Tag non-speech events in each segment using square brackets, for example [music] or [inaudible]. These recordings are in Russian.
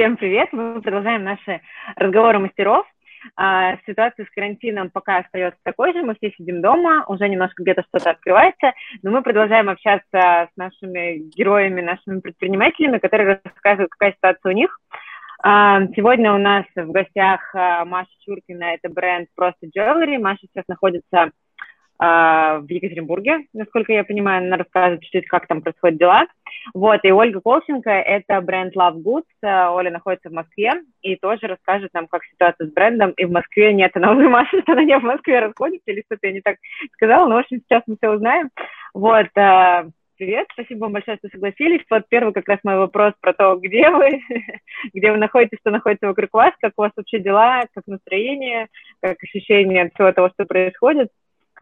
Всем привет! Мы продолжаем наши разговоры мастеров. А, ситуация с карантином пока остается такой же, мы все сидим дома, уже немножко где-то что-то открывается, но мы продолжаем общаться с нашими героями, нашими предпринимателями, которые рассказывают, какая ситуация у них. А, сегодня у нас в гостях а, Маша Чуркина, это бренд Просто Jewelry. Маша сейчас находится в Екатеринбурге, насколько я понимаю, она рассказывает чуть-чуть, как там происходят дела. Вот, и Ольга Колченко, это бренд Love Goods, Оля находится в Москве и тоже расскажет нам, как ситуация с брендом, и в Москве нет, она уже Маша, что она не в Москве расходится, или что-то я не так сказала, но, в общем, сейчас мы все узнаем. Вот, привет, спасибо вам большое, что согласились. Вот первый как раз мой вопрос про то, где вы, [laughs] где вы находитесь, что находится вокруг вас, как у вас вообще дела, как настроение, как ощущение от всего того, что происходит.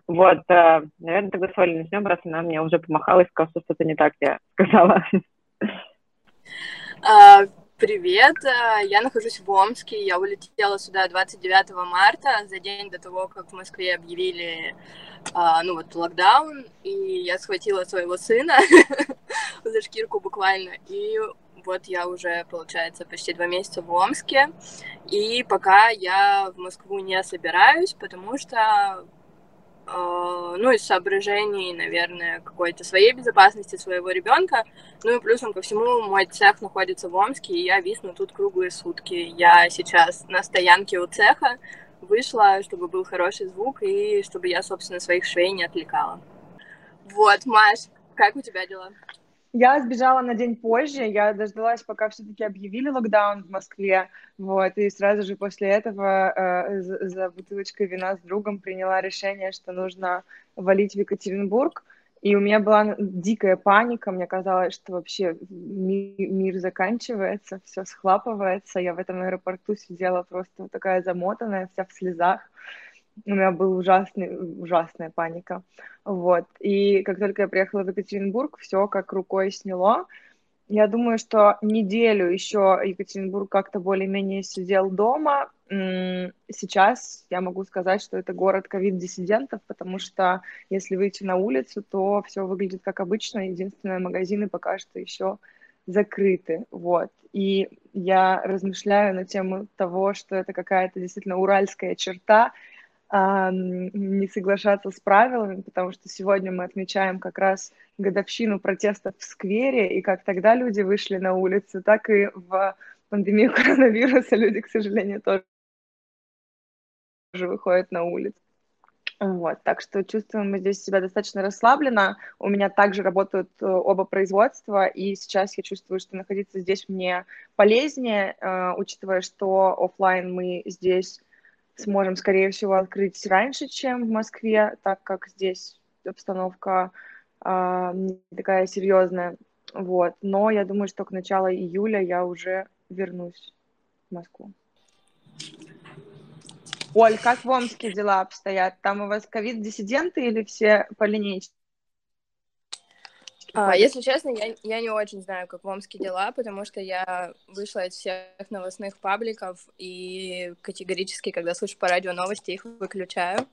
Вот, э, наверное, тогда с Олей начнем, раз она мне уже помахала и сказала, что что-то не так я [laughs] сказала. А, привет, э, я нахожусь в Омске, я улетела сюда 29 марта, за день до того, как в Москве объявили, а, ну вот, локдаун, и я схватила своего сына [laughs] за шкирку буквально, и вот я уже, получается, почти два месяца в Омске, и пока я в Москву не собираюсь, потому что ну, из соображений, наверное, какой-то своей безопасности своего ребенка. Ну и плюсом ко всему, мой цех находится в Омске, и я висну тут круглые сутки. Я сейчас на стоянке у цеха вышла, чтобы был хороший звук, и чтобы я, собственно, своих швей не отвлекала. Вот, Маш, как у тебя дела? Я сбежала на день позже, я дождалась, пока все-таки объявили локдаун в Москве, вот, и сразу же после этого э, за, за бутылочкой вина с другом приняла решение, что нужно валить в Екатеринбург, и у меня была дикая паника, мне казалось, что вообще ми- мир заканчивается, все схлапывается, я в этом аэропорту сидела просто такая замотанная, вся в слезах, у меня была ужасный, ужасная паника. Вот. И как только я приехала в Екатеринбург, все как рукой сняло. Я думаю, что неделю еще Екатеринбург как-то более-менее сидел дома. Сейчас я могу сказать, что это город ковид-диссидентов, потому что если выйти на улицу, то все выглядит как обычно. Единственное, магазины пока что еще закрыты. Вот. И я размышляю на тему того, что это какая-то действительно уральская черта, не соглашаться с правилами, потому что сегодня мы отмечаем как раз годовщину протестов в сквере, и как тогда люди вышли на улицу, так и в пандемию [laughs] коронавируса люди, к сожалению, тоже выходят на улицу. Вот, так что чувствуем мы здесь себя достаточно расслабленно. У меня также работают э, оба производства, и сейчас я чувствую, что находиться здесь мне полезнее, э, учитывая, что офлайн мы здесь сможем, скорее всего, открыть раньше, чем в Москве, так как здесь обстановка э, не такая серьезная. Вот. Но я думаю, что к началу июля я уже вернусь в Москву. Оль, как в Омске дела обстоят? Там у вас ковид-диссиденты или все по линейке? А, если честно, я, я не очень знаю, как в Омске дела, потому что я вышла из всех новостных пабликов и категорически, когда слышу по радио новости, их выключаю.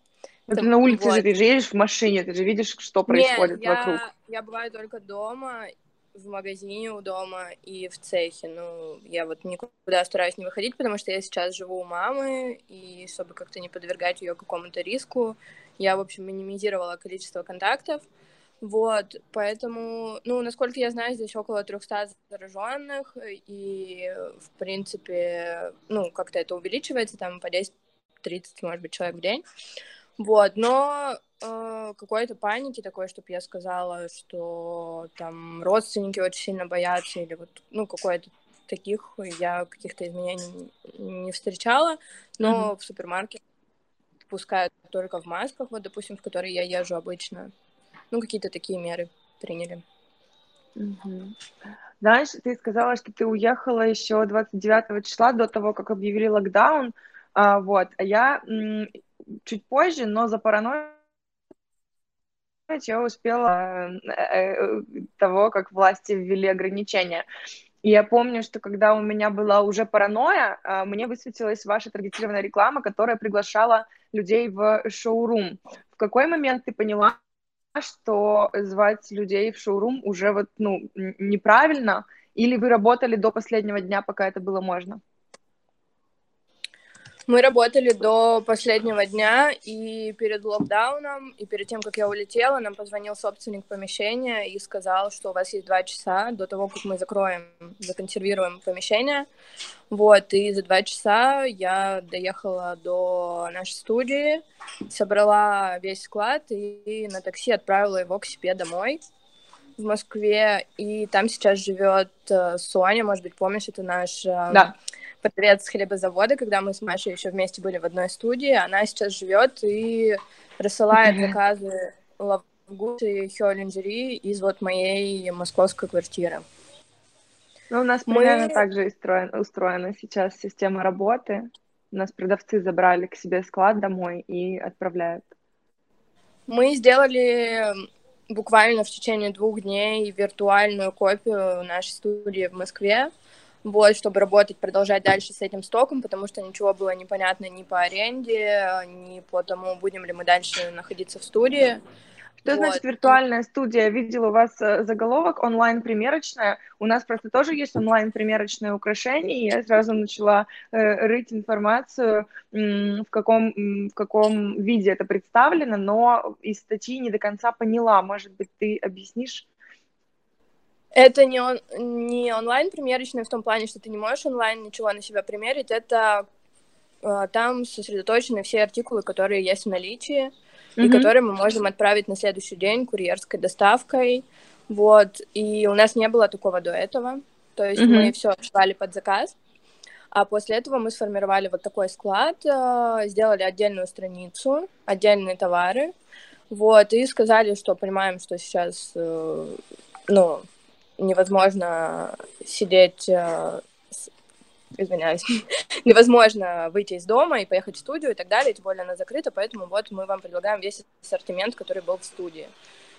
Но ты на улице вот. же, ты же едешь в машине, ты же видишь, что происходит Нет, вокруг. Я бываю только дома, в магазине у дома и в цехе. Ну, я вот никуда стараюсь не выходить, потому что я сейчас живу у мамы, и чтобы как-то не подвергать ее какому-то риску, я, в общем, минимизировала количество контактов. Вот, поэтому, ну, насколько я знаю, здесь около 300 зараженных, и, в принципе, ну, как-то это увеличивается, там, по 10-30, может быть, человек в день. Вот, но э, какой-то паники такой, чтобы я сказала, что там родственники очень сильно боятся, или вот, ну, какой-то таких я каких-то изменений не встречала, но mm-hmm. в супермаркет пускают только в масках, вот, допустим, в которые я езжу обычно ну, какие-то такие меры приняли. Угу. Знаешь, ты сказала, что ты уехала еще 29 числа до того, как объявили локдаун, а, вот, а я м, чуть позже, но за паранойей я успела э, э, того, как власти ввели ограничения. И я помню, что когда у меня была уже паранойя, э, мне высветилась ваша таргетированная реклама, которая приглашала людей в шоурум. В какой момент ты поняла, что звать людей в шоурум уже вот, ну, неправильно, Или вы работали до последнего дня, пока это было можно? Мы работали до последнего дня, и перед локдауном, и перед тем, как я улетела, нам позвонил собственник помещения и сказал, что у вас есть два часа до того, как мы закроем, законсервируем помещение. Вот, и за два часа я доехала до нашей студии, собрала весь склад и на такси отправила его к себе домой в Москве, и там сейчас живет э, Соня, может быть, помнишь, это наш э, да продавец с хлебозавода, когда мы с Машей еще вместе были в одной студии. Она сейчас живет и рассылает заказы Лавгут и Хёлинджери из вот моей московской квартиры. Ну, у нас примерно мы... так же устроена, устроена сейчас система работы. У нас продавцы забрали к себе склад домой и отправляют. Мы сделали буквально в течение двух дней виртуальную копию нашей студии в Москве вот, чтобы работать, продолжать дальше с этим стоком, потому что ничего было непонятно ни по аренде, ни по тому, будем ли мы дальше находиться в студии. Что вот. значит виртуальная студия? Я видела у вас э, заголовок онлайн-примерочная. У нас просто тоже есть онлайн-примерочное украшение, и я сразу начала э, рыть информацию, в каком, в каком виде это представлено, но из статьи не до конца поняла. Может быть, ты объяснишь? Это не, он, не онлайн-примерочная в том плане, что ты не можешь онлайн ничего на себя примерить. Это э, там сосредоточены все артикулы, которые есть в наличии, mm-hmm. и которые мы можем отправить на следующий день курьерской доставкой. Вот. И у нас не было такого до этого. То есть mm-hmm. мы все отшивали под заказ. А после этого мы сформировали вот такой склад, э, сделали отдельную страницу, отдельные товары. Вот, и сказали, что понимаем, что сейчас, э, ну, невозможно сидеть, э, извиняюсь, [laughs] невозможно выйти из дома и поехать в студию и так далее, тем более она закрыта, поэтому вот мы вам предлагаем весь ассортимент, который был в студии.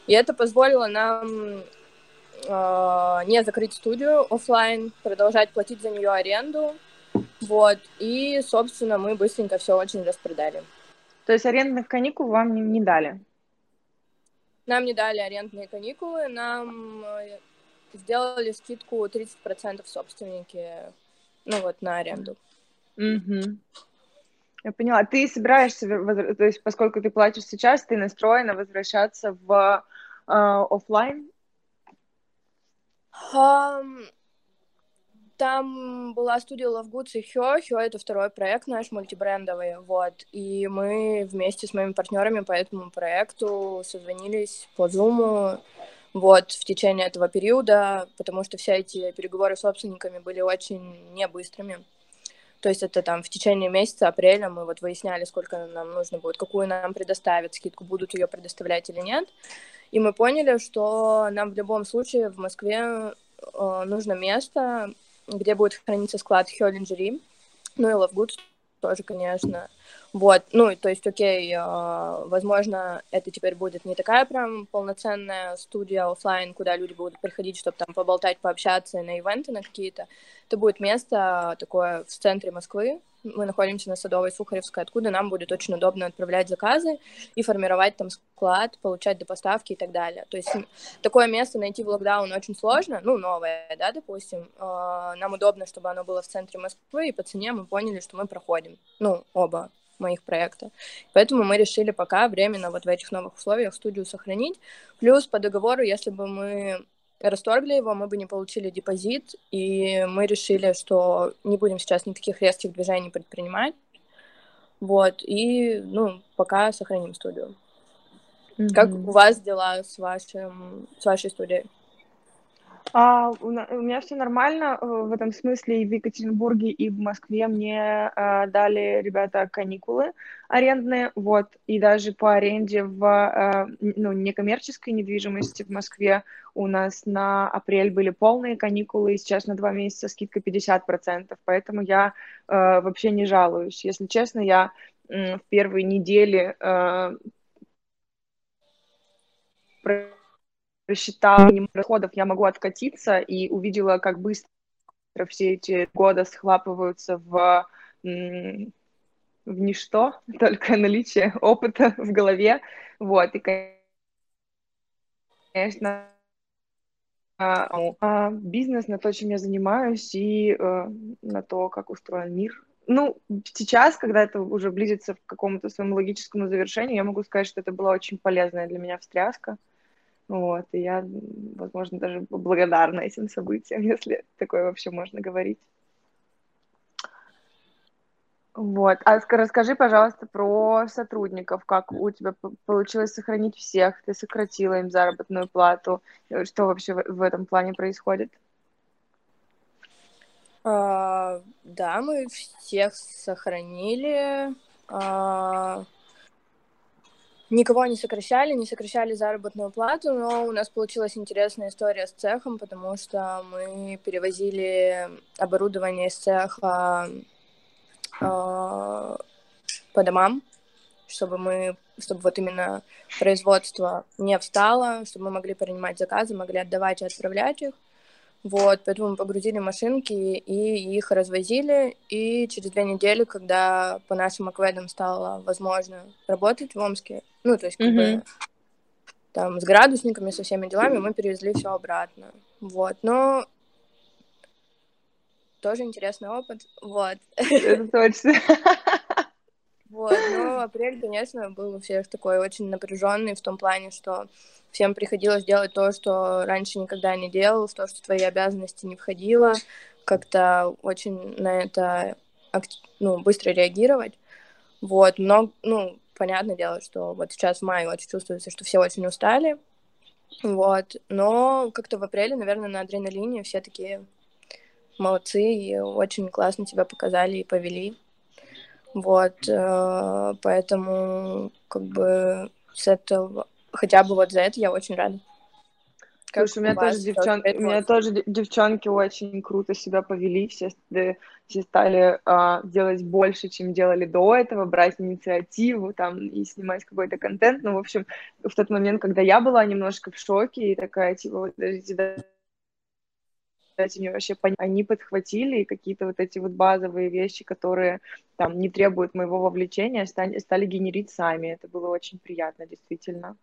И это позволило нам э, не закрыть студию офлайн, продолжать платить за нее аренду, вот, и, собственно, мы быстренько все очень распродали. То есть арендных каникул вам не, не дали? Нам не дали арендные каникулы, нам э, сделали скидку 30% собственники, ну вот, на аренду. Угу. Я поняла. Ты собираешься, то есть поскольку ты платишь сейчас, ты настроена возвращаться в э, офлайн? Um, там была студия Love Goods и Хё. Хё — это второй проект наш мультибрендовый, вот. И мы вместе с моими партнерами по этому проекту созвонились по Zoom, вот, в течение этого периода, потому что все эти переговоры с собственниками были очень небыстрыми. То есть это там в течение месяца апреля мы вот выясняли, сколько нам нужно будет, какую нам предоставят скидку, будут ее предоставлять или нет. И мы поняли, что нам в любом случае в Москве э, нужно место, где будет храниться склад Хёлинджери, ну и Лавгуд тоже, конечно. Вот, ну, то есть, окей, э, возможно, это теперь будет не такая прям полноценная студия офлайн, куда люди будут приходить, чтобы там поболтать, пообщаться на ивенты на какие-то. Это будет место такое в центре Москвы. Мы находимся на Садовой Сухаревской, откуда нам будет очень удобно отправлять заказы и формировать там склад, получать до поставки и так далее. То есть такое место найти в локдаун очень сложно, ну, новое, да, допустим. Э, нам удобно, чтобы оно было в центре Москвы, и по цене мы поняли, что мы проходим, ну, оба моих проекта. Поэтому мы решили пока временно вот в этих новых условиях студию сохранить. Плюс по договору, если бы мы расторгли его, мы бы не получили депозит, и мы решили, что не будем сейчас никаких резких движений предпринимать. Вот, и, ну, пока сохраним студию. Mm-hmm. Как у вас дела с, вашим, с вашей студией? А, у, у меня все нормально э, в этом смысле. И в Екатеринбурге, и в Москве мне а, дали ребята каникулы арендные, вот, и даже по аренде в а, ну, некоммерческой недвижимости в Москве у нас на апрель были полные каникулы, и сейчас на два месяца скидка 50%, поэтому я а, вообще не жалуюсь. Если честно, я в первые недели а, рассчитала минимум расходов, я могу откатиться и увидела, как быстро все эти годы схлапываются в, в ничто, [laughs] только наличие опыта в голове. Вот, и, конечно, а, бизнес, на то, чем я занимаюсь, и э, на то, как устроен мир. Ну, сейчас, когда это уже близится к какому-то своему логическому завершению, я могу сказать, что это была очень полезная для меня встряска. Вот, и я, возможно, даже благодарна этим событиям, [laughs] если такое вообще можно говорить. Вот. А расскажи, пожалуйста, про сотрудников. Как у тебя получилось сохранить всех? Ты сократила им заработную плату? Что вообще в этом плане происходит? А, да, мы всех сохранили. А, никого не сокращали, не сокращали заработную плату, но у нас получилась интересная история с цехом, потому что мы перевозили оборудование из цеха а, по домам, чтобы мы, чтобы вот именно производство не встало, чтобы мы могли принимать заказы, могли отдавать и отправлять их. Вот, поэтому мы погрузили машинки и их развозили. И через две недели, когда по нашим акведам стало возможно работать в Омске, ну, то есть как mm-hmm. бы там с градусниками, со всеми делами, мы перевезли все обратно. Вот, но тоже интересный опыт, вот. Это точно. [laughs] Вот, но [laughs] апрель, конечно, был у всех такой очень напряженный в том плане, что всем приходилось делать то, что раньше никогда не делал, в то, что твои обязанности не входило, как-то очень на это ну, быстро реагировать. Вот, но, ну, понятное дело, что вот сейчас в мае очень чувствуется, что все очень устали, вот, но как-то в апреле, наверное, на адреналине все такие молодцы и очень классно тебя показали и повели. Вот, э, поэтому как бы с этого, хотя бы вот за это я очень рада. Как Слушай, у меня тоже девчонки, у меня тоже девчонки очень круто себя повели, все, все стали а, делать больше, чем делали до этого, брать инициативу там и снимать какой-то контент. Ну, в общем, в тот момент, когда я была немножко в шоке и такая, типа, вот, подождите, дайте мне вообще понять. Они подхватили какие-то вот эти вот базовые вещи, которые там не требуют моего вовлечения, стали, стали генерить сами. Это было очень приятно, действительно.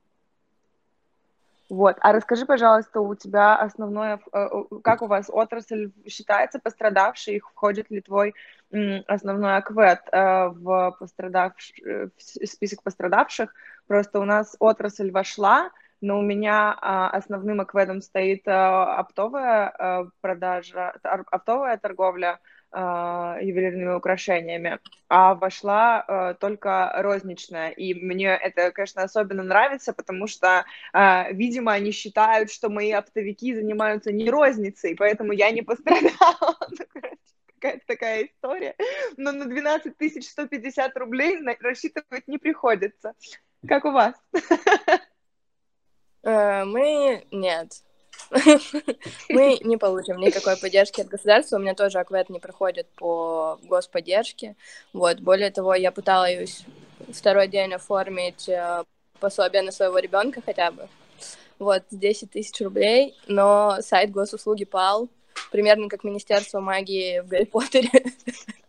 Вот. А расскажи, пожалуйста, у тебя основное, э, э, как у вас отрасль считается пострадавшей, входит ли твой основной аквет э, в, пострадавш... в список пострадавших? Просто у нас отрасль вошла, но у меня а, основным акведом стоит а, оптовая а, продажа, оптовая торговля а, ювелирными украшениями, а вошла а, только розничная. И мне это, конечно, особенно нравится, потому что, а, видимо, они считают, что мои оптовики занимаются не розницей, поэтому я не пострадала. [laughs] Ну, какая-то такая история. Но на 12 150 рублей рассчитывать не приходится. Как у вас? [laughs] Э, мы нет. [laughs] Мы не получим никакой поддержки от государства. У меня тоже аквет не проходит по господдержке. Вот. Более того, я пыталась второй день оформить э, пособие на своего ребенка хотя бы. Вот, 10 тысяч рублей, но сайт госуслуги пал, примерно как Министерство магии в Гарри Поттере. [laughs]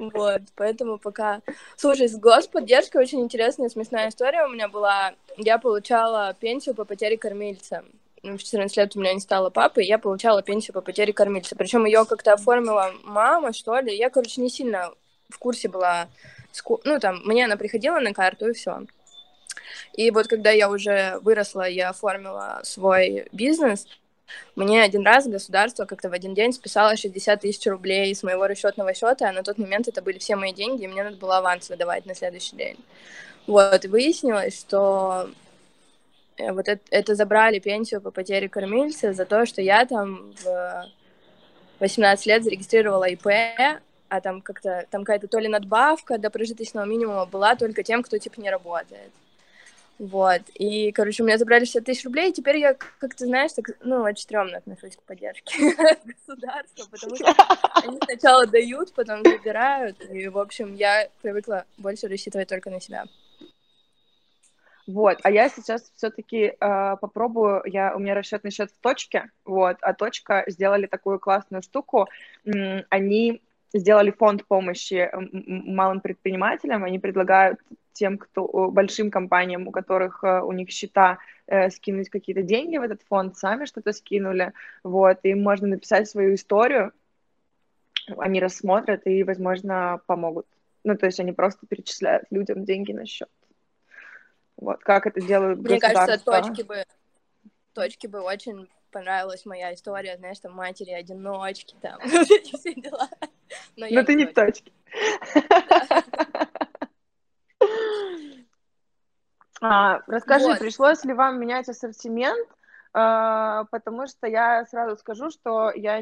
Вот, поэтому пока... Слушай, с господдержкой очень интересная смешная история у меня была. Я получала пенсию по потере кормильца. В 14 лет у меня не стало папы, и я получала пенсию по потере кормильца. Причем ее как-то оформила мама, что ли. Я, короче, не сильно в курсе была. Ну, там, мне она приходила на карту, и все. И вот когда я уже выросла, я оформила свой бизнес, мне один раз государство как-то в один день списало 60 тысяч рублей с моего расчетного счета, а на тот момент это были все мои деньги, и мне надо было аванс выдавать на следующий день. Вот, и выяснилось, что э, вот это, это забрали пенсию по потере кормильца за то, что я там в 18 лет зарегистрировала ИП, а там как-то там какая-то то ли надбавка до прожиточного минимума была только тем, кто типа не работает. Вот, и, короче, у меня забрали 60 тысяч рублей, и теперь я, как ты знаешь, так, ну, очень стрёмно отношусь к поддержке [laughs] государства, потому что они сначала дают, потом забирают, и, в общем, я привыкла больше рассчитывать только на себя. Вот, а я сейчас все-таки э, попробую, я, у меня расчетный счет в точке, вот, а точка сделали такую классную штуку, они сделали фонд помощи малым предпринимателям, они предлагают тем, кто большим компаниям, у которых у них счета, скинуть какие-то деньги в этот фонд, сами что-то скинули, вот, им можно написать свою историю, они рассмотрят и, возможно, помогут. Ну, то есть они просто перечисляют людям деньги на счет. Вот, как это делают Мне кажется, точки бы, точки бы очень понравилась моя история, знаешь, там матери-одиночки, там, [laughs] все дела. Но, ты не в [laughs] точке. А, расскажи, вот. пришлось ли вам менять ассортимент, а, потому что я сразу скажу, что я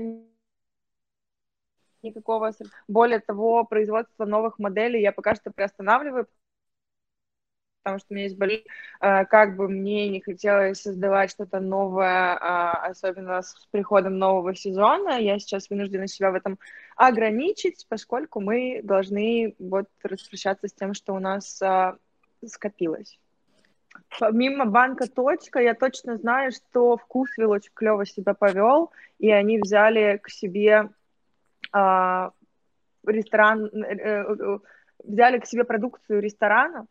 никакого... Более того, производство новых моделей я пока что приостанавливаю, потому что у меня есть болезнь, а, как бы мне не хотелось создавать что-то новое, а, особенно с приходом нового сезона, я сейчас вынуждена себя в этом ограничить, поскольку мы должны вот распрощаться с тем, что у нас а, скопилось. Помимо банка «Точка», я точно знаю, что Вкусвилл очень клево себя повел, и они взяли к себе а, ресторан, э, э, взяли к себе продукцию ресторана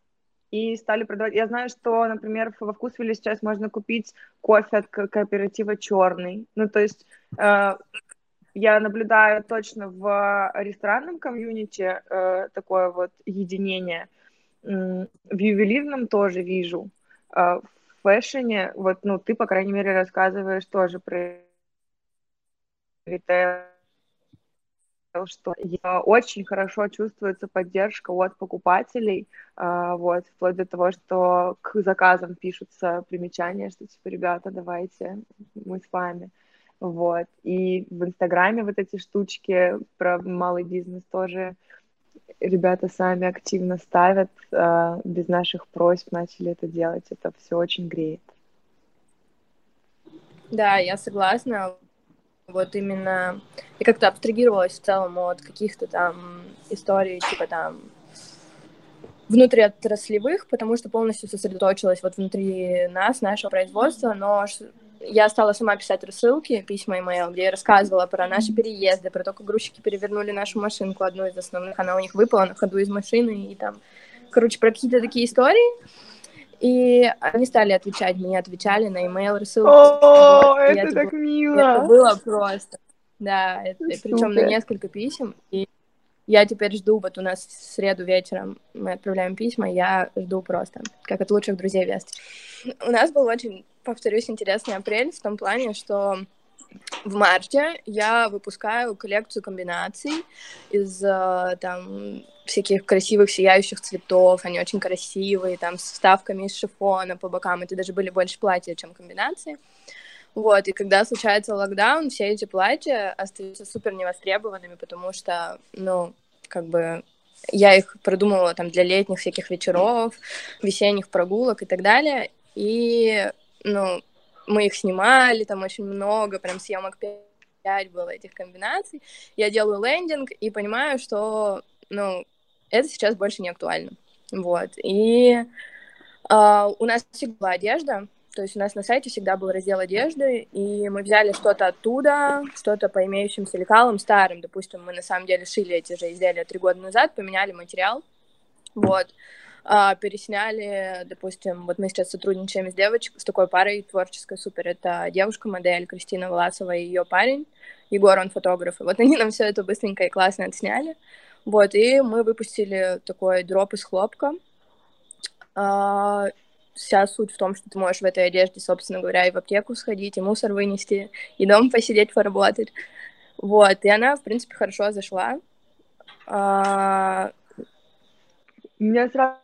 и стали продавать. Я знаю, что, например, во Вкусвилле сейчас можно купить кофе от кооператива «Черный». Ну, то есть э, я наблюдаю точно в ресторанном комьюнити такое вот единение. В ювелирном тоже вижу. В фэшне, вот, ну, ты, по крайней мере, рассказываешь тоже про ритейл что очень хорошо чувствуется поддержка от покупателей, а, вот, вплоть до того, что к заказам пишутся примечания, что, типа, ребята, давайте, мы с вами, вот, и в Инстаграме вот эти штучки про малый бизнес тоже ребята сами активно ставят, а, без наших просьб начали это делать, это все очень греет. Да, я согласна. Вот именно я как-то абстрагировалась в целом от каких-то там историй, типа там внутриотраслевых, потому что полностью сосредоточилась вот внутри нас, нашего производства, но я стала сама писать рассылки, письма email, где я рассказывала про наши переезды, про то, как грузчики перевернули нашу машинку, одну из основных, она у них выпала на ходу из машины, и там, короче, про какие-то такие истории. И они стали отвечать, мне отвечали на email рассылку. О, вот, это так было, мило! Это было просто. Да, это, причем на несколько писем. И я теперь жду, вот у нас в среду вечером мы отправляем письма, я жду просто, как от лучших друзей весточек. У нас был очень, повторюсь, интересный апрель в том плане, что в марте я выпускаю коллекцию комбинаций из э, там всяких красивых сияющих цветов, они очень красивые, там с вставками из шифона по бокам, это даже были больше платья, чем комбинации. Вот, и когда случается локдаун, все эти платья остаются супер невостребованными, потому что, ну, как бы я их продумывала там для летних всяких вечеров, весенних прогулок и так далее. И, ну, мы их снимали, там очень много, прям съемок 5 было этих комбинаций. Я делаю лендинг и понимаю, что, ну, это сейчас больше не актуально. Вот. И э, у нас всегда была одежда, то есть у нас на сайте всегда был раздел одежды, и мы взяли что-то оттуда, что-то по имеющимся лекалам старым. Допустим, мы на самом деле шили эти же изделия три года назад, поменяли материал, вот, а, пересняли, допустим, вот мы сейчас сотрудничаем с девочкой, с такой парой творческой супер, это девушка-модель Кристина Власова и ее парень, Егор, он фотограф, и вот они нам все это быстренько и классно отсняли, вот, и мы выпустили такой дроп из хлопка, а, вся суть в том, что ты можешь в этой одежде, собственно говоря, и в аптеку сходить, и мусор вынести, и дома посидеть, поработать. Вот, и она, в принципе, хорошо зашла. А... У меня сразу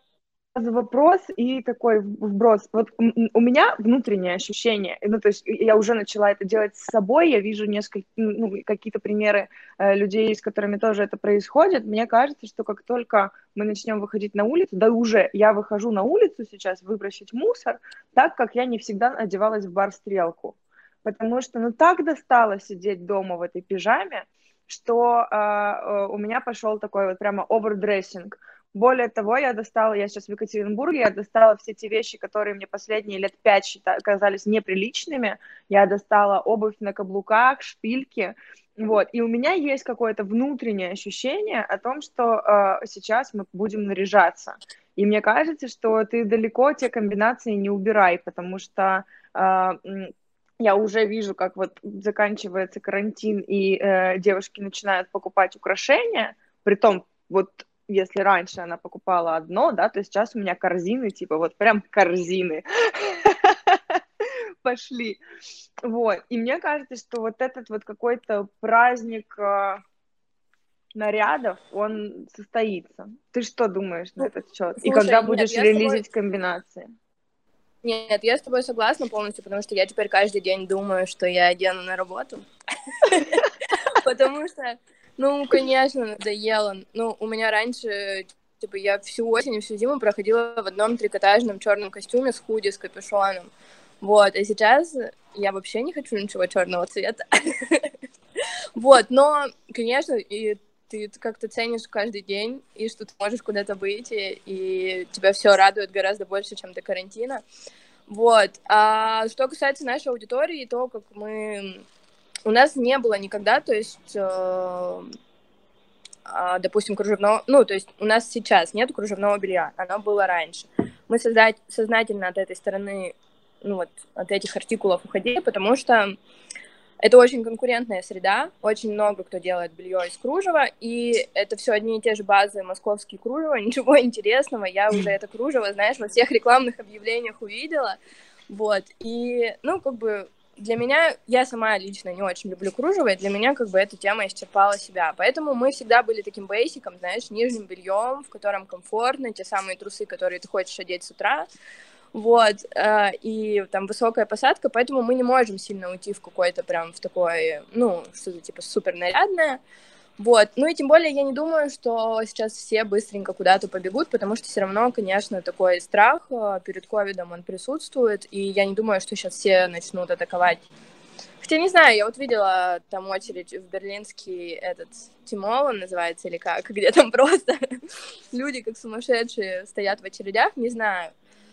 вопрос и такой вброс. Вот у меня внутреннее ощущение, ну, то есть я уже начала это делать с собой, я вижу несколько, ну, какие-то примеры э, людей, с которыми тоже это происходит. Мне кажется, что как только мы начнем выходить на улицу, да уже я выхожу на улицу сейчас выбросить мусор, так как я не всегда одевалась в бар стрелку. Потому что, ну, так достало сидеть дома в этой пижаме, что э, э у меня пошел такой вот прямо овердрессинг. Более того, я достала, я сейчас в Екатеринбурге, я достала все те вещи, которые мне последние лет пять считали, казались неприличными. Я достала обувь на каблуках, шпильки, вот. И у меня есть какое-то внутреннее ощущение о том, что э, сейчас мы будем наряжаться. И мне кажется, что ты далеко те комбинации не убирай, потому что э, я уже вижу, как вот заканчивается карантин, и э, девушки начинают покупать украшения, при том вот если раньше она покупала одно, да, то сейчас у меня корзины, типа вот прям корзины пошли. Вот. И мне кажется, что вот этот вот какой-то праздник э, нарядов, он состоится. Ты что думаешь на этот счет? Слушай, И когда будешь релизить тобой... комбинации? Нет, я с тобой согласна полностью, потому что я теперь каждый день думаю, что я одену на работу. [laughs] Потому что ну, конечно, надоело. Ну, у меня раньше, типа, я всю осень и всю зиму проходила в одном трикотажном черном костюме с худи, с капюшоном. Вот, а сейчас я вообще не хочу ничего черного цвета. [laughs] Вот, но, конечно, и ты как-то ценишь каждый день, и что ты можешь куда-то выйти, и тебя все радует гораздо больше, чем до карантина. Вот. А что касается нашей аудитории, то, как мы у нас не было никогда, то есть, э, допустим, кружевного, ну, то есть у нас сейчас нет кружевного белья, оно было раньше. Мы создать, сознательно от этой стороны, ну, вот, от этих артикулов уходили, потому что это очень конкурентная среда, очень много кто делает белье из кружева, и это все одни и те же базы московские кружева, [laughs] ничего интересного, я уже это кружево, знаешь, во всех рекламных объявлениях увидела, вот, и, ну, как бы для меня, я сама лично не очень люблю кружево, и для меня как бы эта тема исчерпала себя. Поэтому мы всегда были таким бейсиком, знаешь, нижним бельем, в котором комфортно, те самые трусы, которые ты хочешь одеть с утра, вот, э, и там высокая посадка, поэтому мы не можем сильно уйти в какой-то прям в такой, ну, что-то типа супер нарядное, вот, ну и тем более я не думаю, что сейчас все быстренько куда-то побегут, потому что все равно, конечно, такой страх э, перед ковидом, он присутствует, и я не думаю, что сейчас все начнут атаковать. Хотя не знаю, я вот видела там очередь в берлинский этот Тимол, он называется, или как, [laughs] где там просто [laughs] люди как сумасшедшие стоят в очередях, не знаю.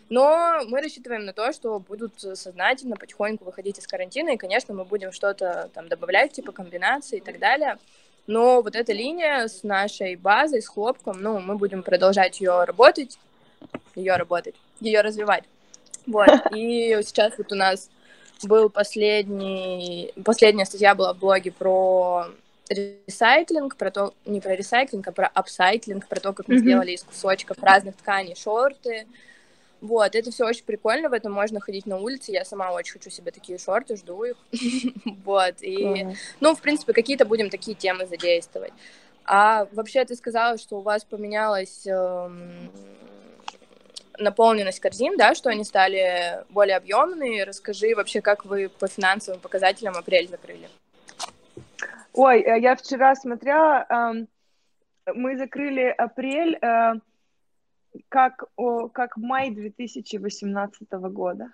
Но мы рассчитываем на то, что будут сознательно потихоньку выходить из карантина, и, конечно, мы будем что-то там добавлять, типа комбинации и так далее. Но вот эта линия с нашей базой, с хлопком, ну, мы будем продолжать ее работать, ее работать, ее развивать. Вот. [laughs] И сейчас вот у нас был последний, последняя статья была в блоге про ресайклинг, про то, не про ресайклинг, а про апсайклинг, про то, как мы mm-hmm. сделали из кусочков разных тканей шорты, вот, это все очень прикольно, в этом можно ходить на улице, я сама очень хочу себе такие шорты, жду их, [laughs] вот, и, ну, в принципе, какие-то будем такие темы задействовать. А вообще ты сказала, что у вас поменялась эм, наполненность корзин, да, что они стали более объемные. Расскажи вообще, как вы по финансовым показателям апрель закрыли? Ой, э, я вчера смотрела, эм, мы закрыли апрель э, как, о, как май 2018 года.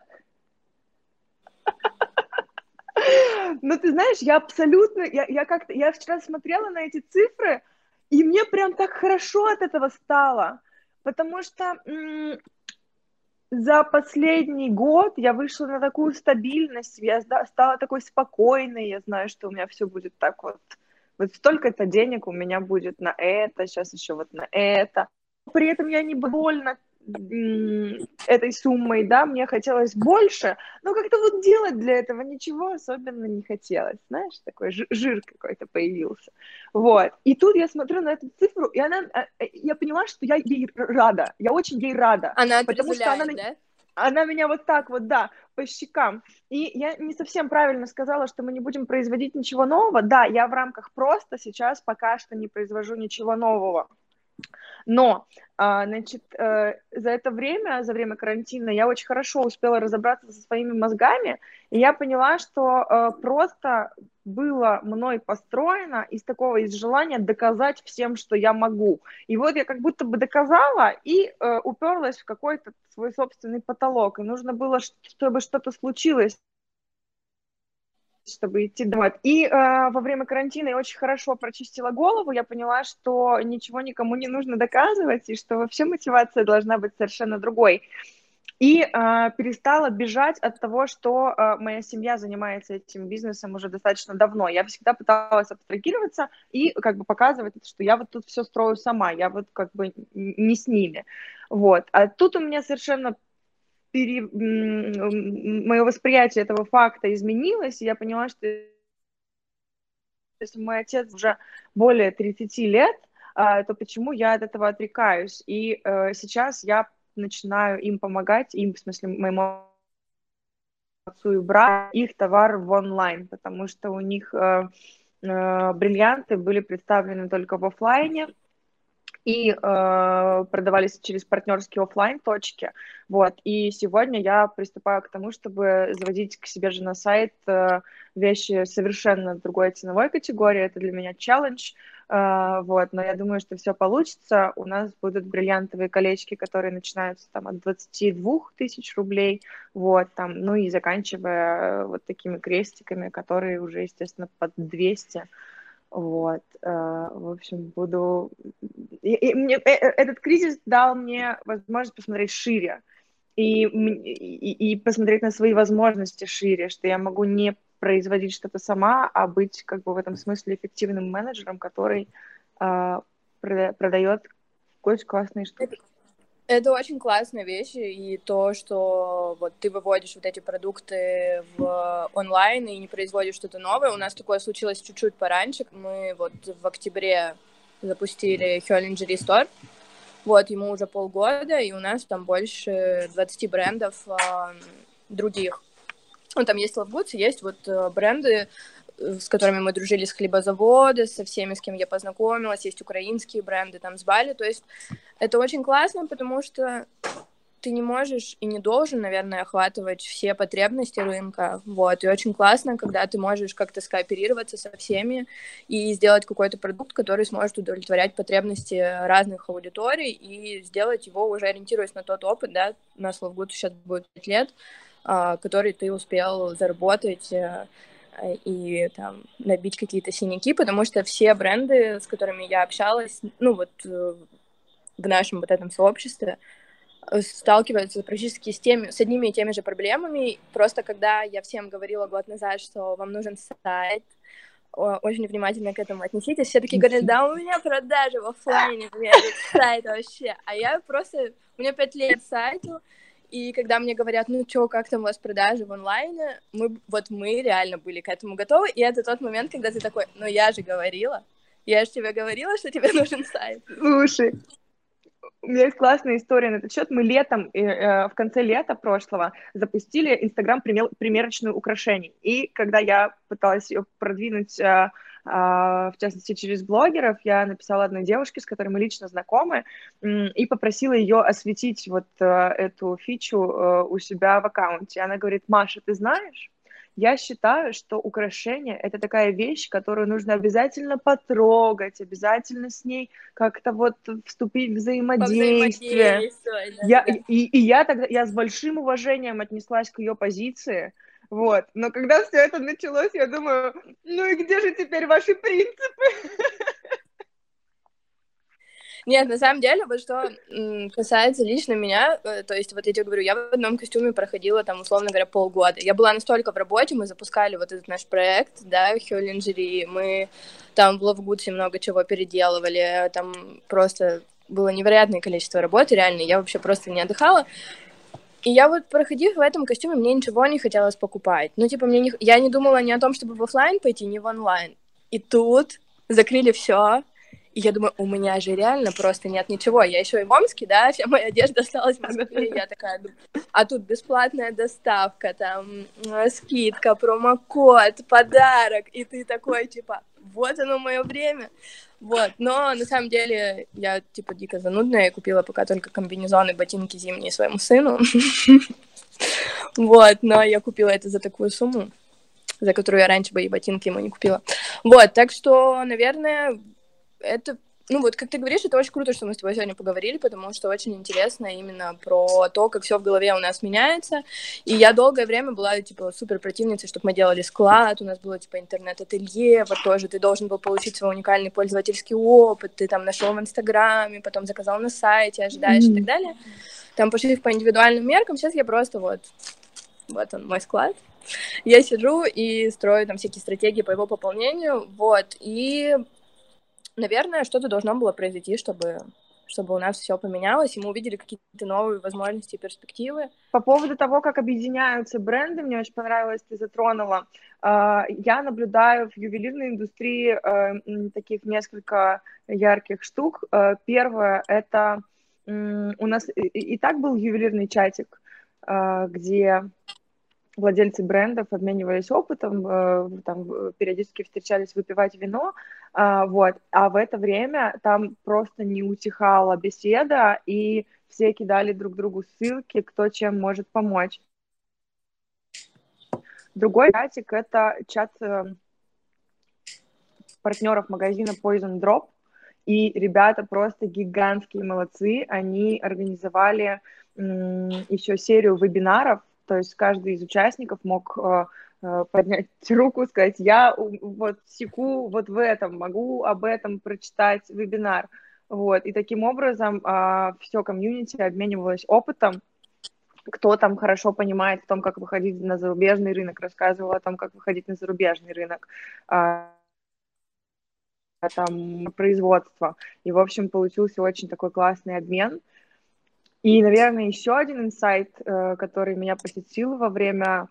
Ну, ты знаешь, я абсолютно, я, я как-то, я вчера смотрела на эти цифры, и мне прям так хорошо от этого стало, потому что м- за последний год я вышла на такую стабильность, я стала такой спокойной, я знаю, что у меня все будет так вот, вот столько-то денег у меня будет на это, сейчас еще вот на это при этом я не довольна этой суммой, да, мне хотелось больше, но как-то вот делать для этого ничего особенно не хотелось, знаешь, такой жир какой-то появился, вот, и тут я смотрю на эту цифру, и она, а, э, я поняла, что я ей рада, я очень ей рада, она потому что она, да? она меня вот так вот, да, по щекам. И я не совсем правильно сказала, что мы не будем производить ничего нового. Да, я в рамках просто сейчас пока что не произвожу ничего нового. Но, а, значит, э, за это время, за время карантина, я очень хорошо успела разобраться со своими мозгами, и я поняла, что э, просто было мной построено из такого, из желания доказать всем, что я могу. И вот я как будто бы доказала и э, уперлась в какой-то свой собственный потолок. И нужно было, чтобы что-то случилось чтобы идти домой. И э, во время карантина я очень хорошо прочистила голову, я поняла, что ничего никому не нужно доказывать, и что вообще мотивация должна быть совершенно другой. и э, перестала бежать от того, что э, моя семья занимается этим бизнесом уже достаточно давно. Я всегда пыталась абстрагироваться и как бы показывать, что я вот тут все строю сама, я вот как бы не с ними. Вот. А тут у меня совершенно пере... мое восприятие этого факта изменилось, и я поняла, что если мой отец уже более 30 лет, а, то почему я от этого отрекаюсь? И э, сейчас я начинаю им помогать, им, в смысле, моему отцу и брату, их товар в онлайн, потому что у них э, э, бриллианты были представлены только в офлайне, и э, продавались через партнерские офлайн точки. Вот. И сегодня я приступаю к тому, чтобы заводить к себе же на сайт э, вещи совершенно другой ценовой категории. Это для меня челлендж. Uh, вот, но я думаю, что все получится. У нас будут бриллиантовые колечки, которые начинаются там от 22 тысяч рублей, вот, там, ну и заканчивая вот такими крестиками, которые уже, естественно, под 200. Вот, uh, в общем, буду... И, мне, э, э, этот кризис дал мне возможность посмотреть шире и, и, и посмотреть на свои возможности шире, что я могу не производить что-то сама, а быть как бы в этом смысле эффективным менеджером, который э, продает очень классные штуки. Это очень классная вещь, и то, что вот ты выводишь вот эти продукты в онлайн и не производишь что-то новое. У нас такое случилось чуть-чуть пораньше. Мы вот в октябре запустили Hurlingerie Store. Вот, ему уже полгода, и у нас там больше 20 брендов э, других. Ну, там есть Love Goods, есть вот э, бренды, с которыми мы дружили с хлебозавода, со всеми, с кем я познакомилась, есть украинские бренды там с Бали, то есть это очень классно, потому что ты не можешь и не должен, наверное, охватывать все потребности рынка, вот, и очень классно, когда ты можешь как-то скооперироваться со всеми и сделать какой-то продукт, который сможет удовлетворять потребности разных аудиторий и сделать его уже ориентируясь на тот опыт, да, у нас Love сейчас будет 5 лет, а, который ты успел заработать э, и там набить какие-то синяки, потому что все бренды, с которыми я общалась, ну вот э, в нашем вот этом сообществе, э, сталкиваются практически с, теми, с одними и теми же проблемами. Просто когда я всем говорила год назад, что вам нужен сайт, очень внимательно к этому отнеситесь. Все таки говорят, да, у меня продажи в офлайне, у меня [laughs] сайт вообще. А я просто, у меня пять лет сайту, и когда мне говорят, ну чё, как там у вас продажи в онлайне, мы, вот мы реально были к этому готовы, и это тот момент, когда ты такой, ну я же говорила, я же тебе говорила, что тебе [laughs] нужен сайт. Слушай, у меня есть классная история на этот счет. Мы летом, э, э в конце лета прошлого, запустили Инстаграм примерочную украшений. И когда я пыталась ее продвинуть э, в частности, через блогеров. Я написала одной девушке, с которой мы лично знакомы, и попросила ее осветить вот э, эту фичу э, у себя в аккаунте. Она говорит, Маша, ты знаешь, я считаю, что украшение — это такая вещь, которую нужно обязательно потрогать, обязательно с ней как-то вот вступить в взаимодействие. Да, я, да. И, и я тогда, я с большим уважением отнеслась к ее позиции, вот. Но когда все это началось, я думаю, ну и где же теперь ваши принципы? Нет, на самом деле, вот что касается лично меня, э, то есть вот я тебе говорю, я в одном костюме проходила там, условно говоря, полгода. Я была настолько в работе, мы запускали вот этот наш проект, да, Хёлинджери, мы там в Ловгудсе много чего переделывали, там просто было невероятное количество работы, реально, я вообще просто не отдыхала. И я вот, проходив в этом костюме, мне ничего не хотелось покупать. Ну, типа, мне не... я не думала ни о том, чтобы в офлайн пойти, ни в онлайн. И тут закрыли все, и я думаю, у меня же реально просто нет ничего. Я еще и в Омске, да, вся моя одежда осталась в Москве. Я такая думаю, а тут бесплатная доставка, там, скидка, промокод, подарок. И ты такой, типа, вот оно мое время. Вот, но на самом деле я, типа, дико занудная, и купила пока только комбинезоны, ботинки зимние своему сыну. Вот, но я купила это за такую сумму, за которую я раньше бы и ботинки ему не купила. Вот, так что, наверное, это ну вот, как ты говоришь, это очень круто, что мы с тобой сегодня поговорили, потому что очень интересно именно про то, как все в голове у нас меняется. И я долгое время была, типа, супер противницей, чтобы мы делали склад, у нас было, типа, интернет-ателье, вот тоже ты должен был получить свой уникальный пользовательский опыт, ты там нашел в Инстаграме, потом заказал на сайте, ожидаешь mm-hmm. и так далее. там пошив по индивидуальным меркам, сейчас я просто вот, вот он мой склад, я сижу и строю там всякие стратегии по его пополнению, вот, и, наверное, что-то должно было произойти, чтобы чтобы у нас все поменялось, и мы увидели какие-то новые возможности и перспективы. По поводу того, как объединяются бренды, мне очень понравилось, ты затронула. А, я наблюдаю в ювелирной индустрии э, таких несколько ярких штук. Э, первое — это у нас и так был ювелирный чатик, э, где владельцы брендов обменивались опытом, там периодически встречались выпивать вино, вот, а в это время там просто не утихала беседа, и все кидали друг другу ссылки, кто чем может помочь. Другой чатик — это чат э, партнеров магазина Poison Drop, и ребята просто гигантские молодцы, они организовали еще серию вебинаров, то есть каждый из участников мог э, поднять [laughs] руку, сказать, я вот секу вот в этом, могу об этом прочитать вебинар. Вот, и таким образом а, все комьюнити обменивалось опытом, кто там хорошо понимает в том, как выходить на зарубежный рынок, рассказывал о том, как выходить на зарубежный рынок, а, там, производство. И, в общем, получился очень такой классный обмен. И, наверное, еще один инсайт, э, который меня посетил во время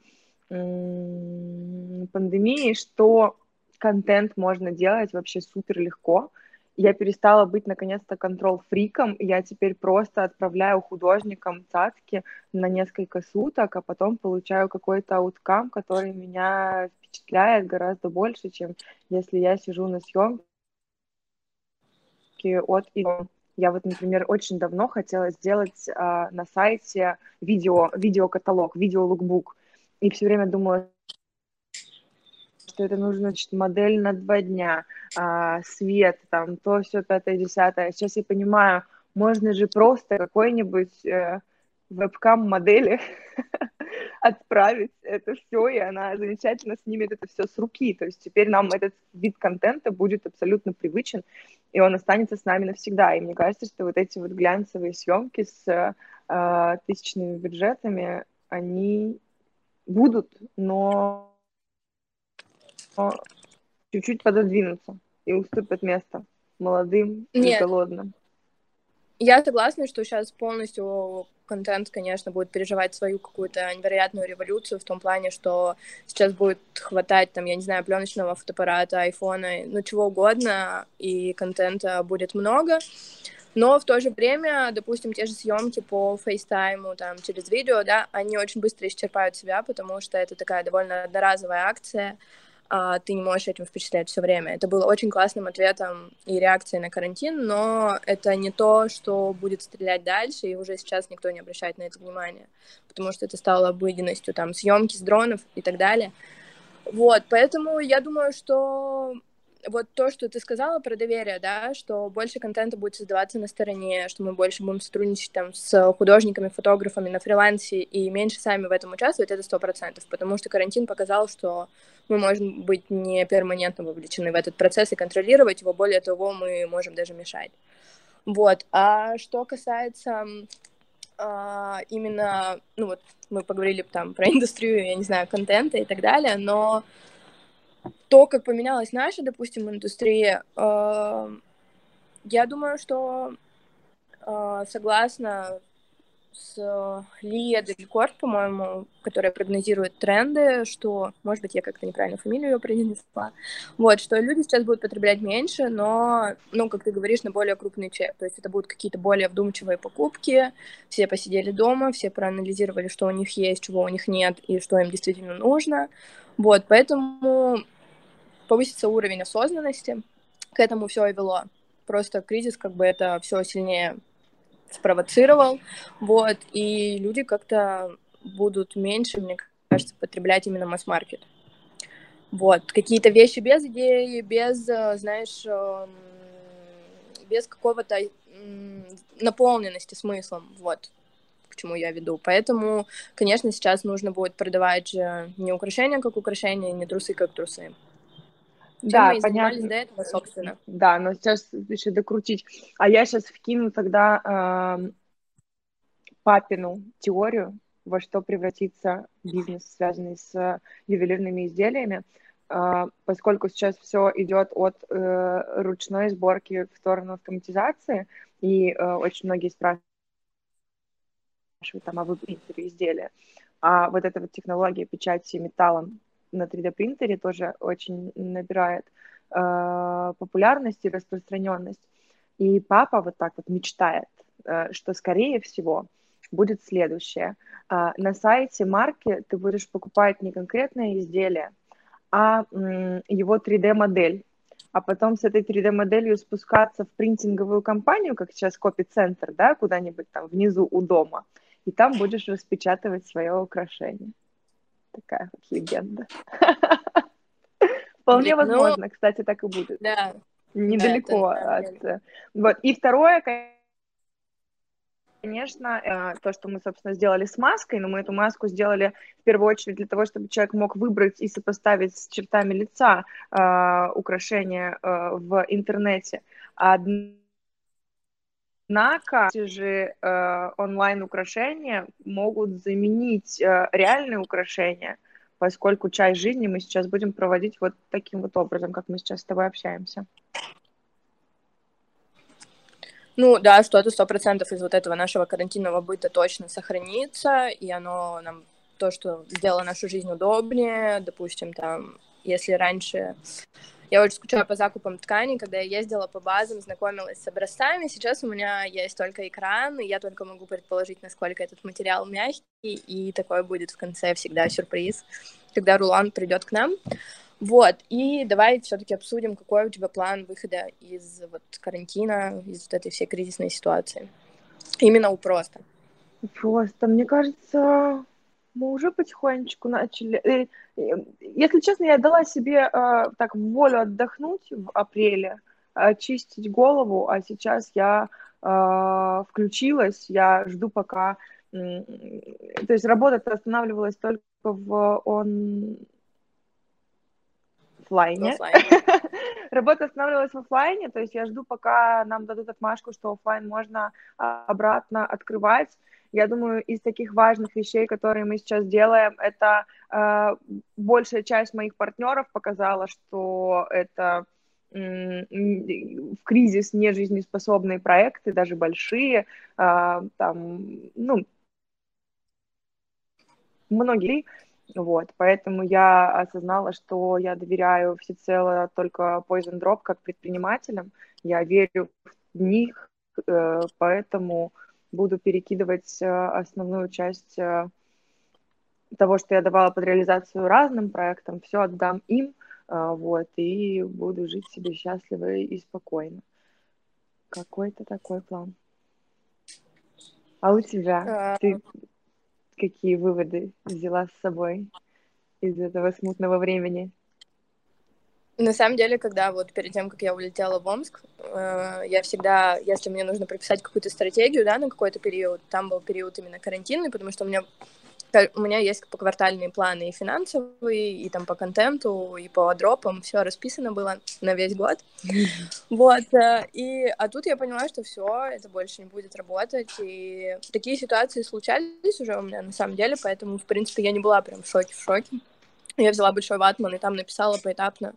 пандемии, что контент можно делать вообще супер легко. Я перестала быть наконец-то контрол-фриком, я теперь просто отправляю художникам цацки на несколько суток, а потом получаю какой-то ауткам, который меня впечатляет гораздо больше, чем если я сижу на съемке от и я вот, например, очень давно хотела сделать а, на сайте видео, видеокаталог, видеолукбук. И все время думала, что это нужно, значит, модель на два дня, а, свет, там, то, все, пятое, десятое. Сейчас я понимаю, можно же просто какой-нибудь э, вебкам-модели [laughs] отправить это все, и она замечательно снимет это все с руки. То есть теперь нам этот вид контента будет абсолютно привычен, и он останется с нами навсегда. И мне кажется, что вот эти вот глянцевые съемки с э, тысячными бюджетами, они будут, но, чуть-чуть пододвинутся и уступят место молодым Нет. и голодным. Я согласна, что сейчас полностью контент, конечно, будет переживать свою какую-то невероятную революцию в том плане, что сейчас будет хватать, там, я не знаю, пленочного фотоаппарата, айфона, ну, чего угодно, и контента будет много. Но в то же время, допустим, те же съемки по фейстайму, там, через видео, да, они очень быстро исчерпают себя, потому что это такая довольно одноразовая акция, а, ты не можешь этим впечатлять все время. Это было очень классным ответом и реакцией на карантин, но это не то, что будет стрелять дальше, и уже сейчас никто не обращает на это внимания, потому что это стало обыденностью, там, съемки с дронов и так далее. Вот, поэтому я думаю, что вот то, что ты сказала про доверие, да, что больше контента будет создаваться на стороне, что мы больше будем сотрудничать там с художниками, фотографами на фрилансе и меньше сами в этом участвовать, это сто процентов, потому что карантин показал, что мы можем быть не перманентно вовлечены в этот процесс и контролировать его, более того, мы можем даже мешать. Вот. А что касается а, именно, ну вот мы поговорили там про [laughs] индустрию, я не знаю, контента и так далее, но то, как поменялась наша, допустим, индустрия, э, я думаю, что э, согласно с Лия Делькорт, по-моему, которая прогнозирует тренды, что, может быть, я как-то неправильно фамилию ее произнесла, вот, что люди сейчас будут потреблять меньше, но, ну, как ты говоришь, на более крупный чек, то есть это будут какие-то более вдумчивые покупки, все посидели дома, все проанализировали, что у них есть, чего у них нет и что им действительно нужно, вот, поэтому повысится уровень осознанности, к этому все и вело. Просто кризис как бы это все сильнее спровоцировал, вот, и люди как-то будут меньше, мне кажется, потреблять именно масс-маркет. Вот, какие-то вещи без идеи, без, э, знаешь, эм, без какого-то наполненности смыслом, вот, к чему я веду. Поэтому, конечно, сейчас нужно будет продавать не украшения как украшения, не трусы как трусы. Чем да, мы понятно. до этого, собственно. Да, но сейчас еще докрутить. А я сейчас вкину тогда э, папину теорию, во что превратится бизнес, связанный с ювелирными изделиями, а, поскольку сейчас все идет от э, ручной сборки в сторону автоматизации, и э, очень многие спрашивают там, а вы принтере изделия, а вот эта вот технология печати металлом на 3D-принтере тоже очень набирает э, популярность и распространенность. И папа вот так вот мечтает, э, что, скорее всего, будет следующее. Э, на сайте марки ты будешь покупать не конкретное изделие, а э, его 3D-модель. А потом с этой 3D-моделью спускаться в принтинговую компанию, как сейчас копи-центр, да, куда-нибудь там внизу у дома, и там будешь распечатывать свое украшение. Такая вот легенда. [laughs] Вполне ну, возможно, кстати, так и будет. Да. Недалеко от... Вот. И второе, конечно, э, то, что мы, собственно, сделали с маской, но мы эту маску сделали в первую очередь для того, чтобы человек мог выбрать и сопоставить с чертами лица э, украшения э, в интернете. Однако эти же э, онлайн-украшения могут заменить э, реальные украшения, поскольку часть жизни мы сейчас будем проводить вот таким вот образом, как мы сейчас с тобой общаемся. Ну да, что-то сто процентов из вот этого нашего карантинного быта точно сохранится, и оно нам то, что сделало нашу жизнь удобнее, допустим, там, если раньше я очень скучаю по закупам тканей, когда я ездила по базам, знакомилась с образцами. Сейчас у меня есть только экран, и я только могу предположить, насколько этот материал мягкий, и такое будет в конце всегда сюрприз, когда рулон придет к нам. Вот, и давай все-таки обсудим, какой у тебя план выхода из вот карантина, из вот этой всей кризисной ситуации. Именно у просто. Просто, мне кажется, мы уже потихонечку начали. Э, если честно, я дала себе э, так волю отдохнуть в апреле, очистить голову, а сейчас я э, включилась, я жду пока. То есть работа останавливалась только в он офлайне. [laughs] Работа останавливалась в офлайне, то есть я жду, пока нам дадут отмашку, что офлайн можно а, обратно открывать. Я думаю, из таких важных вещей, которые мы сейчас делаем, это э, большая часть моих партнеров показала, что это в кризис нежизнеспособные проекты, даже большие, э, там, ну, многие вот, поэтому я осознала, что я доверяю всецело только Poison Drop как предпринимателям. Я верю в них, э, поэтому буду перекидывать э, основную часть э, того, что я давала под реализацию разным проектам, все отдам им, вот, и буду жить себе счастливо и спокойно. Какой-то такой план. А у тебя? Ты какие выводы взяла с собой из этого смутного времени? На самом деле, когда вот перед тем, как я улетела в Омск, э, я всегда, если мне нужно прописать какую-то стратегию, да, на какой-то период, там был период именно карантинный, потому что у меня у меня есть поквартальные планы и финансовые, и там по контенту, и по дропам, все расписано было на весь год. [laughs] Вот, э, и, а тут я поняла, что все, это больше не будет работать, и такие ситуации случались уже у меня на самом деле, поэтому, в принципе, я не была прям в шоке, в шоке. Я взяла большой ватман и там написала поэтапно,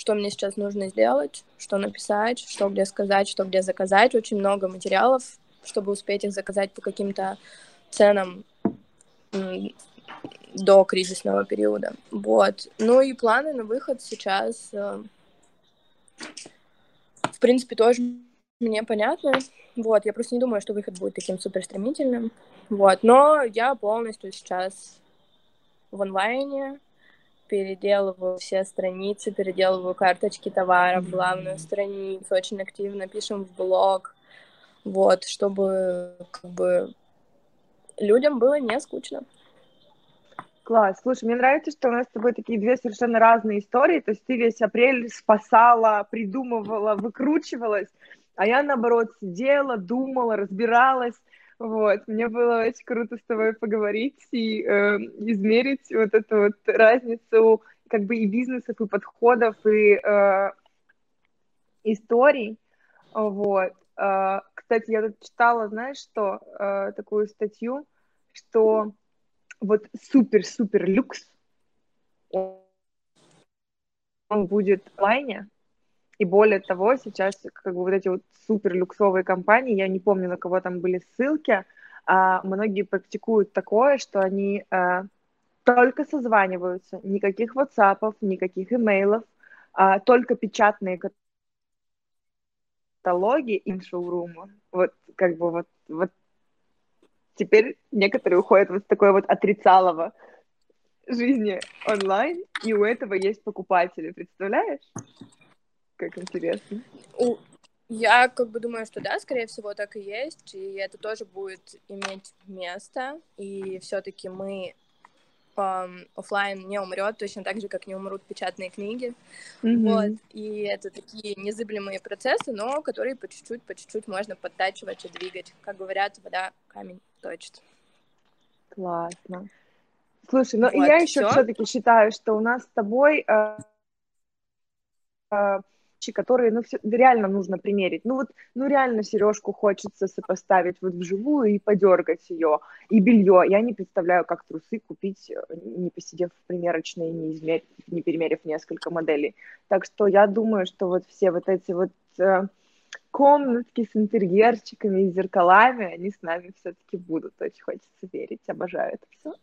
что мне сейчас нужно сделать, что написать, что где сказать, что где заказать. Очень много материалов, чтобы успеть их заказать по каким-то ценам до кризисного периода. Вот. Ну и планы на выход сейчас, э, в принципе, тоже мне понятно. Вот, я просто не думаю, что выход будет таким супер стремительным. Вот, но я полностью сейчас в онлайне, переделываю все страницы, переделываю карточки товаров, главную страницу, очень активно пишем в блог, вот, чтобы как бы людям было не скучно. Класс. Слушай, мне нравится, что у нас с тобой такие две совершенно разные истории. То есть ты весь апрель спасала, придумывала, выкручивалась, а я, наоборот, сидела, думала, разбиралась. Вот, мне было очень круто с тобой поговорить и э, измерить вот эту вот разницу как бы и бизнесов, и подходов, и э, историй. Вот. Э, кстати, я тут читала, знаешь, что, э, такую статью, что вот супер-супер люкс, он будет в лайне, и более того, сейчас как бы вот эти вот супер люксовые компании, я не помню, на кого там были ссылки, а многие практикуют такое, что они а, только созваниваются, никаких WhatsApp, никаких имейлов, а, только печатные каталоги им шоурума. Вот как бы вот, вот теперь некоторые уходят вот с такой вот отрицалово жизни онлайн, и у этого есть покупатели, представляешь? Как интересно. У... Я как бы думаю, что да, скорее всего, так и есть, и это тоже будет иметь место, и все-таки мы эм, офлайн не умрет, точно так же, как не умрут печатные книги. Mm-hmm. Вот. И это такие незыблемые процессы, но которые по чуть-чуть, по чуть-чуть можно подтачивать и двигать. Как говорят, вода камень точит. Классно. Слушай, ну вот, я еще все-таки считаю, что у нас с тобой э, э, вещи, которые, ну, все, реально нужно примерить. Ну, вот, ну, реально сережку хочется сопоставить вот вживую и подергать ее. И белье. Я не представляю, как трусы купить, э, не посидев в примерочной, не, измер... не перемерив несколько моделей. Так что я думаю, что вот все вот эти вот э, комнатки с интерьерчиками и зеркалами, они с нами все-таки будут. Очень хочется верить. Обожаю это все.